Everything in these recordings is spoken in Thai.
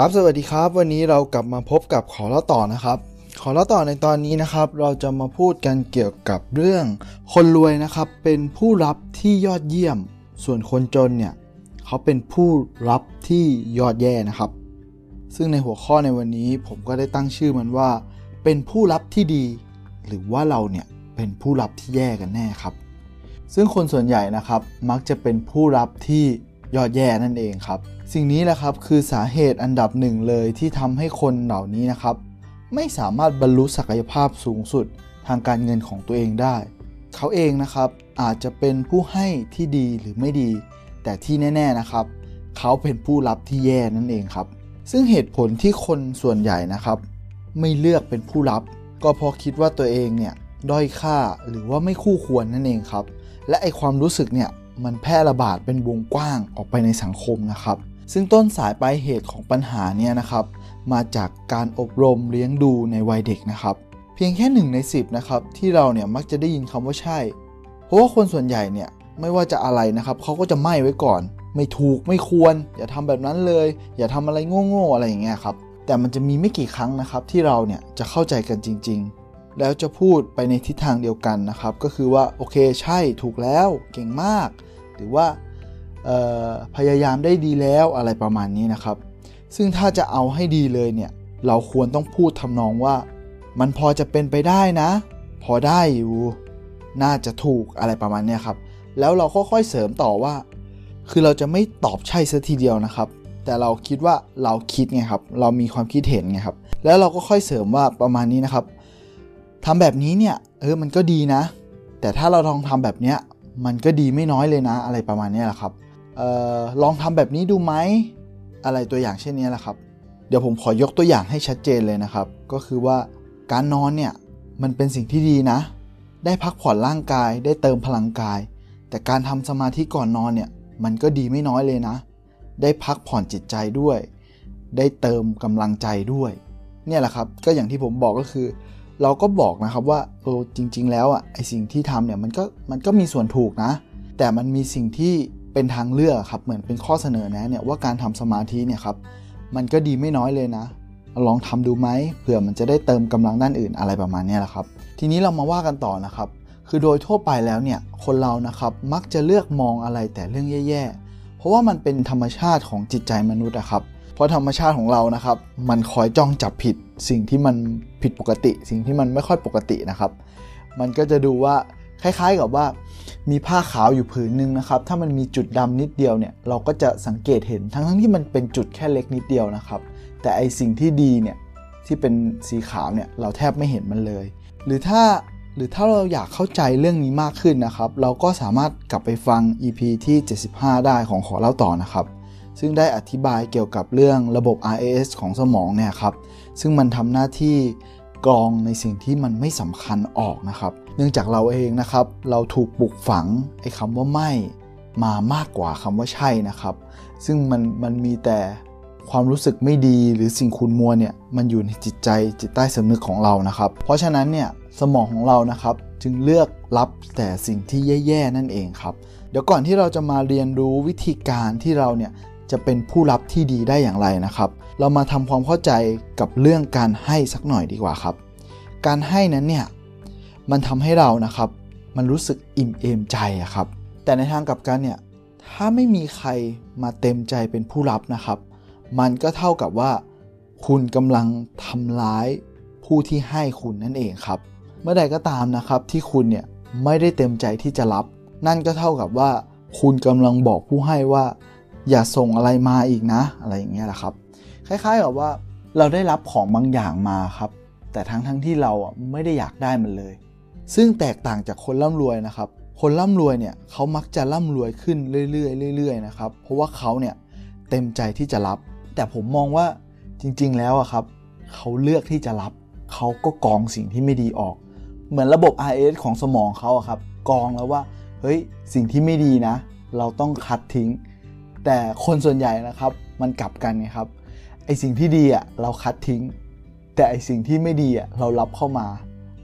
ครับสวัสดีครับ วันนี้เรากลับมาพบกับขอเล่าต่อนะครับ ขอเล่าต่อในตอนนี้นะครับ เราจะมาพูดกันเกี่ยวกับเรื่อง คนรวยนะครับ เป็นผู้รับที่ยอดเยี่ยม ส่วนคนจนเนี่ยเขาเป็นผู้รับที่ยอดแย่นะครับ ซึ่งในหัวข้อในวันนี้ผมก็ได้ตั้งชื่อมันว่า เป็นผู้รับที่ดี หรือว่าเราเนี่ยเป็นผู้รับที่แย่กันแน่ครับ ซึ่งคนส่วนใหญ่นะครับมักจะเป็นผู้รับที่ ยอดแย่นั่นเองครับ สิ่งนี้แหละครับคือสาเหตุอันดับหนึ่งเลยที่ทำให้คนเหล่านี้นะครับ ไม่สามารถบรรลุศักยภาพสูงสุดทางการเงินของตัวเองได้ เขาเองนะครับอาจจะเป็นผู้ให้ที่ดีหรือไม่ดี แต่ที่แน่ ๆนะครับ เขาเป็นผู้รับที่แย่นั่นเองครับ ซึ่งเหตุผลที่คนส่วนใหญ่นะครับ ไม่เลือกเป็นผู้รับ ก็เพราะคิดว่าตัวเองเนี่ยด้อยค่าหรือว่าไม่คู่ควรนั่นเองครับ และไอความรู้สึกเนี่ย มันแพร่ระบาดเป็นวงกว้างออกไปในสังคมนะครับ ซึ่งต้นสายปลายเหตุของปัญหาเนี่ยนะครับ มาจากการอบรมเลี้ยงดูในวัยเด็กนะครับ เพียงแค่1ใน10นะครับที่เราเนี่ยมักจะได้ยินคำว่าใช่ เพราะว่าคนส่วนใหญ่เนี่ยไม่ว่าจะอะไรนะครับเขาก็จะไม่ไว้ก่อน ไม่ถูกไม่ควร อย่าทำแบบนั้นเลย อย่าทำอะไรโง่ๆอะไรอย่างเงี้ยครับแต่มันจะมีไม่กี่ครั้งนะครับที่เราเนี่ยจะเข้าใจกันจริง ๆ แล้วจะพูดไปในทิศทางเดียวกันนะครับ ก็คือว่าโอเคใช่ถูกแล้วเก่งมาก หรือว่าพยายามได้ดีแล้วอะไรประมาณนี้นะครับ ซึ่งถ้าจะเอาให้ดีเลยเนี่ยเราควรต้องพูดทำนองว่า มันพอจะเป็นไปได้นะ พอได้อยู่น่าจะถูกอะไรประมาณนี้ครับ แล้วเราก็ค่อยเสริมต่อว่า คือเราจะไม่ตอบใช่ซะทีเดียวนะครับ แต่เราคิดว่าเราคิดไงครับ เรามีความคิดเห็นไงครับ แล้วเราก็ค่อยเสริมว่าประมาณนี้นะครับ ทำแบบนี้เนี่ยเออมันก็ดีนะ แต่ถ้าเราลองทำแบบเนี้ยมันก็ดีไม่น้อยเลยนะ อะไรประมาณนี้แหละครับออลองทำแบบนี้ดูไหมอะไรตัวอย่างเช่นนี้แหละครับ เดี๋ยวผมขอยกตัวอย่างให้ชัดเจนเลยนะครับ ก็คือว่าการนอนเนี่ยมันเป็นสิ่งที่ดีนะ ได้พักผ่อนร่างกาย ได้เติมพลังกาย แต่การทำสมาธิก่อนนอนเนี่ยมันก็ดีไม่น้อยเลยนะ ได้พักผ่อนจิตใจด้วย ได้เติมกำลังใจด้วย เนี่ยแหละครับ ก็อย่างที่ผมบอกก็คือ เราก็บอกนะครับว่าเออจริง ๆ แล้วอะไอสิ่งที่ทำเนี่ยมันก็มันก็มีส่วนถูกนะ แต่มันมีสิ่งที่เป็นทางเลือกครับเหมือนเป็นข้อเสนอแนะเนี่ยว่าการทำสมาธิเนี่ยครับมันก็ดีไม่น้อยเลยนะ ลองทำดูไหมเผื่อมันจะได้เติมกำลังด้านอื่นอะไรประมาณนี้แหละครับ ทีนี้เรามาว่ากันต่อนะครับ คือโดยทั่วไปแล้วเนี่ยคนเรานะครับมักจะเลือกมองอะไรแต่เรื่องแย่ๆเพราะว่ามันเป็นธรรมชาติของจิตใจมนุษย์นะครับ เพราะธรรมชาติของเรานะครับ มันคอยจ้องจับผิดสิ่งที่มันผิดปกติ สิ่งที่มันไม่ค่อยปกตินะครับ มันก็จะดูว่าคล้ายๆกับว่า มีผ้าขาวอยู่ผืนหนึ่งนะครับ ถ้ามันมีจุดดำนิดเดียวเนี่ยเราก็จะสังเกตเห็นทั้งๆที่มันเป็นจุดแค่เล็กนิดเดียวนะครับ แต่ไอสิ่งที่ดีเนี่ยที่เป็นสีขาวเนี่ยเราแทบไม่เห็นมันเลย หรือถ้าหรือถ้าเราอยากเข้าใจเรื่องนี้มากขึ้นนะครับ เราก็สามารถกลับไปฟัง EP ที่ 75 ได้ของขอเล่าต่อนะครับ ซึ่งได้อธิบายเกี่ยวกับเรื่องระบบ RAS ของสมองเนี่ยครับ ซึ่งมันทำหน้าที่กรองในสิ่งที่มันไม่สำคัญออกนะครับ เนื่องจากเราเองนะครับ เราถูกปลูกฝังไอ้คำว่าไม่มามากกว่าคำว่าใช่นะครับ ซึ่งมันมันมีแต่ความรู้สึกไม่ดีหรือสิ่งคุณมัวเนี่ยมันอยู่ในจิตใจจิตใต้สำนึกของเรานะครับ เพราะฉะนั้นเนี่ยสมองของเรานะครับ จึงเลือกรับแต่สิ่งที่แย่ๆนั่นเองครับ เดี๋ยวก่อนที่เราจะมาเรียนรู้วิธีการที่เราเนี่ย จะเป็นผู้รับที่ดีได้อย่างไรนะครับ เรามาทำความเข้าใจกับเรื่องการให้สักหน่อยดีกว่าครับ การให้นั้นเนี่ยมันทำให้เรานะครับ มันรู้สึกอิ่มเอมใจอะครับ แต่ในทางกลับกันเนี่ยถ้าไม่มีใครมาเต็มใจเป็นผู้รับนะครับ มันก็เท่ากับว่า คุณกำลังทำร้ายผู้ที่ให้คุณนั่นเองครับ เมื่อใดก็ตามนะครับที่คุณเนี่ยไม่ได้เต็มใจที่จะรับ นั่นก็เท่ากับว่า คุณกำลังบอกผู้ให้ว่า อย่าส่งอะไรมาอีกนะ อะไรอย่างเงี้ยแหละครับ คล้ายๆกับว่าเราได้รับของบางอย่างมาครับ แต่ทั้งทั้งที่เราไม่ได้อยากได้มันเลย ซึ่งแตกต่างจากคนร่ำรวยนะครับ คนร่ำรวยเนี่ยเขามักจะร่ำรวยขึ้นเรื่อยๆเรื่อยๆนะครับ เพราะว่าเขาเนี่ยเต็มใจที่จะรับ แต่ผมมองว่าจริงๆแล้วอะครับเขาเลือกที่จะรับ เขาก็กองสิ่งที่ไม่ดีออก เหมือนระบบ RS ของสมองเขาอะครับ กองแล้วว่า เฮ้ย สิ่งที่ไม่ดีนะ เราต้องคัดทิ้ง แต่คนส่วนใหญ่นะครับ มันกลับกันไงครับไอสิ่งที่ดีอะเราคัดทิ้ง แต่ไอสิ่งที่ไม่ดีอะเรารับเข้ามา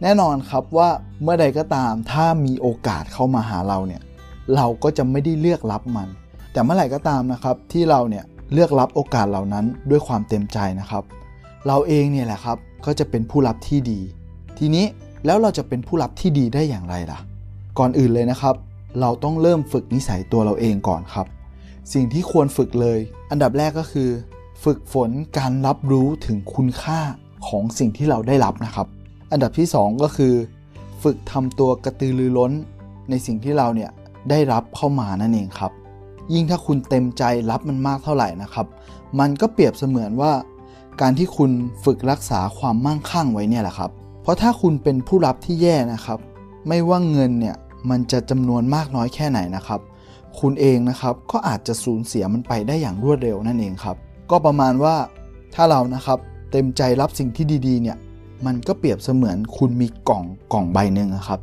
แน่นอนครับว่าเมื่อใดก็ตามถ้ามีโอกาสเข้ามาหาเราเนี่ยเราก็จะไม่ได้เลือกรับมัน แต่เมื่อไหร่ก็ตามนะครับที่เราเนี่ยเลือกรับโอกาสเหล่านั้นด้วยความเต็มใจนะครับ เราเองเนี่ยแหละครับก็จะเป็นผู้รับที่ดี ทีนี้แล้วเราจะเป็นผู้รับที่ดีได้อย่างไรล่ะ ก่อนอื่นเลยนะครับ เราต้องเริ่มฝึกนิสัยตัวเราเองก่อนครับ สิ่งที่ควรฝึกเลย อันดับแรกก็คือ ฝึกฝนการรับรู้ถึงคุณค่าของสิ่งที่เราได้รับนะครับ อันดับที่ 2 ก็คือ ฝึกทำตัวกระตือรือร้นในสิ่งที่เราเนี่ยได้รับเข้ามานั่นเองครับ ยิ่งถ้าคุณเต็มใจรับมันมากเท่าไหร่นะครับ มันก็เปรียบเสมือนว่า การที่คุณฝึกรักษาความมั่งคั่งไว้เนี่ยแหละครับ เพราะถ้าคุณเป็นผู้รับที่แย่นะครับ ไม่ว่าเงินเนี่ยมันจะจำนวนมากน้อยแค่ไหนนะครับ คุณเองนะครับก็อาจจะสูญเสียมันไปได้อย่างรวดเร็วนั่นเองครับ ก็ประมาณว่าถ้าเรานะครับเต็มใจรับสิ่งที่ดีๆเนี่ยมันก็เปรียบเสมือนคุณมีกล่องกล่องใบหนึ่งนะครับ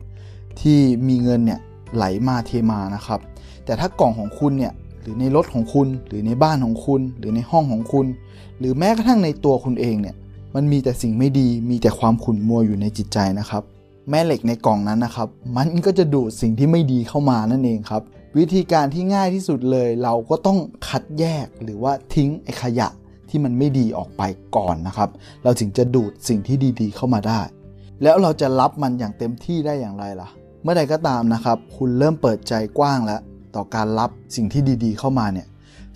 ที่มีเงินเนี่ยไหลมาเทมานะครับ แต่ถ้ากล่องของคุณเนี่ยหรือในรถของคุณ หรือในบ้านของคุณ หรือในห้องของคุณ หรือแม้กระทั่งในตัวคุณเองเนี่ยมันมีแต่สิ่งไม่ดี มีแต่ความขุ่นมัวอยู่ในจิตใจนะครับ แม่เหล็กในกล่องนั้นนะครับ มันก็จะดูดสิ่งที่ไม่ดีเข้ามานั่นเองครับ วิธีการที่ง่ายที่สุดเลย เราก็ต้องคัดแยกหรือว่าทิ้งไอ้ขยะที่มันไม่ดีออกไปก่อนนะครับ เราถึงจะดูดสิ่งที่ดีๆเข้ามาได้ แล้วเราจะรับมันอย่างเต็มที่ได้อย่างไรล่ะ เมื่อใดก็ตามนะครับ คุณเริ่มเปิดใจกว้างแล้ว ต่อการรับสิ่งที่ดีๆ เข้ามาเนี่ย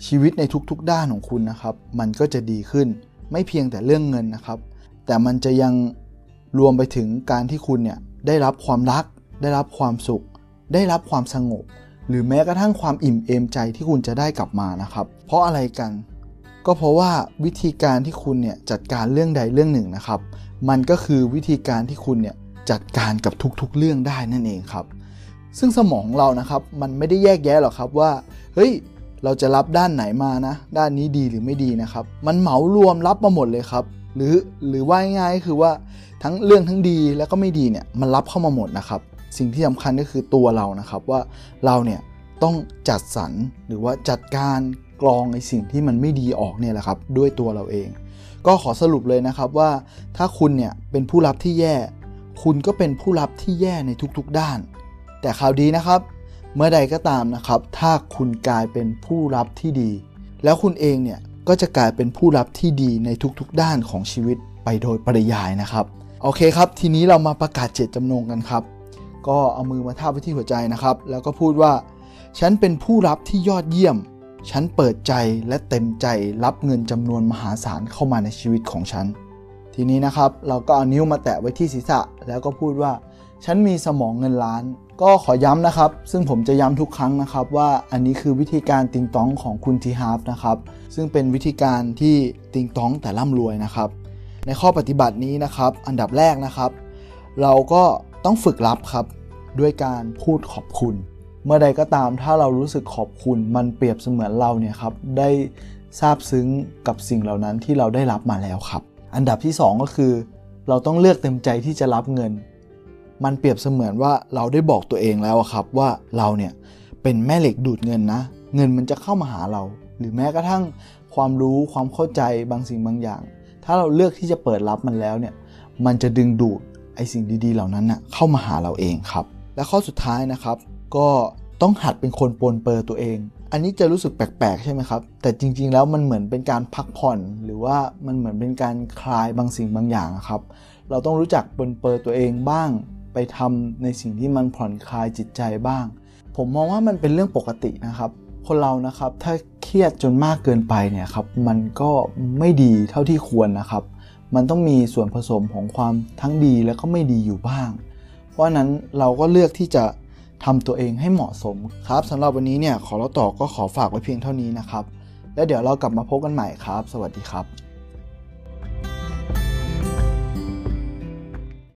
ชีวิตในทุกๆ ด้านของคุณนะครับ มันก็จะดีขึ้น ไม่เพียงแต่เรื่องเงินนะครับ แต่มันจะยังรวมไปถึงการที่คุณเนี่ยได้รับความรัก ได้รับความสุข ได้รับความสงบ หรือแม้กระทั่งความอิ่มเอมใจที่คุณจะได้กลับมานะครับ เพราะอะไรกัน ก็เพราะว่าวิธีการที่คุณเนี่ยจัดการเรื่องใดเรื่องหนึ่งนะครับ มันก็คือวิธีการที่คุณเนี่ยจัดการกับทุกๆ เรื่องได้นั่นเองครับ ซึ่งสมองของเรานะครับมันไม่ได้แยกแยะหรอกครับว่าเฮ้ยเราจะรับด้านไหนมานะ ด้านนี้ดีหรือไม่ดีนะครับ มันเหมารวมรับมาหมดเลยครับ หรือหรือว่าง่ายๆคือว่าทั้งเรื่องทั้งดีแล้วก็ไม่ดีเนี่ยมันรับเข้ามาหมดนะครับ สิ่งที่สำคัญก็คือตัวเรานะครับว่าเราเนี่ยต้องจัดสรรหรือว่าจัดการกรองในสิ่งที่มันไม่ดีออกเนี่ยแหละครับด้วยตัวเราเอง ก็ขอสรุปเลยนะครับว่าถ้าคุณเนี่ยเป็นผู้รับที่แย่ คุณก็เป็นผู้รับที่แย่ในทุกๆด้าน แต่ข่าวดีนะครับ เมื่อใดก็ตามนะครับ ถ้าคุณกลายเป็นผู้รับที่ดี แล้วคุณเองเนี่ยก็จะกลายเป็นผู้รับที่ดีในทุกๆ ด้านของชีวิตไปโดยปริยายนะครับ โอเคครับ ทีนี้เรามาประกาศเจตจำนงกันครับ ก็เอามือมาทาบไว้ที่หัวใจนะครับ แล้วก็พูดว่า ฉันเป็นผู้รับที่ยอดเยี่ยม ฉันเปิดใจและเต็มใจรับเงินจำนวนมหาศาลเข้ามาในชีวิตของฉัน ทีนี้นะครับเราก็เอานิ้วมาแตะไว้ที่ศีรษะ แล้วก็พูดว่า ฉันมีสมองเงินล้าน ก็ขอย้ำนะครับ ซึ่งผมจะย้ำทุกครั้งนะครับว่าอันนี้คือวิธีการติงตองของคุณทีฮาร์ฟนะครับซึ่งเป็นวิธีการที่ติงตองแต่ร่ำรวยนะครับ ในข้อปฏิบัตินี้นะครับ อันดับแรกนะครับ เราก็ ต้องฝึกรับครับ ด้วยการพูดขอบคุณ เมื่อใดก็ตามถ้าเรารู้สึกขอบคุณมันเปรียบเสมือนเราเนี่ยครับได้ซาบซึ้งกับสิ่งเหล่านั้นที่เราได้รับมาแล้วครับ อันดับที่ 2 ก็คือ เราต้องเลือกเต็มใจที่จะรับเงิน มันเปรียบเสมือนว่าเราได้บอกตัวเองแล้วครับว่าเราเนี่ยเป็นแม่เหล็กดูดเงินนะ เงินมันจะเข้ามาหาเรา หรือแม้กระทั่งความรู้ความเข้าใจบางสิ่งบางอย่าง ถ้าเราเลือกที่จะเปิดรับมันแล้วเนี่ยมันจะดึงดูด ไอสิ่งดีๆ เหล่านั้นนะเข้ามาหาเราเองครับ และข้อสุดท้ายนะครับ ก็ต้องหัดเป็นคนปนเปื้อตัวเอง อันนี้จะรู้สึกแปลกๆ ใช่ไหมครับ แต่จริงๆ แล้วมันเหมือนเป็นการพักผ่อน หรือว่ามันเหมือนเป็นการคลายบางสิ่งบางอย่างครับ เราต้องรู้จักปนเปื้อตัวเองบ้าง ไปทำในสิ่งที่มันผ่อนคลายจิตใจบ้าง ผมมองว่ามันเป็นเรื่องปกตินะครับ คนเรานะครับถ้าเครียดจนมากเกินไปเนี่ยครับ มันก็ไม่ดีเท่าที่ควรนะครับ มันต้องมีส่วนผสมของความทั้งดีและก็ไม่ดีอยู่บ้าง เพราะนั้นเราก็เลือกที่จะทำตัวเองให้เหมาะสมครับสำหรับวันนี้เนี่ยขอเราต่อก็ขอฝากไว้เพียงเท่านี้นะครับ แล้วเดี๋ยวเรากลับมาพบกันใหม่ครับ สวัสดีครับ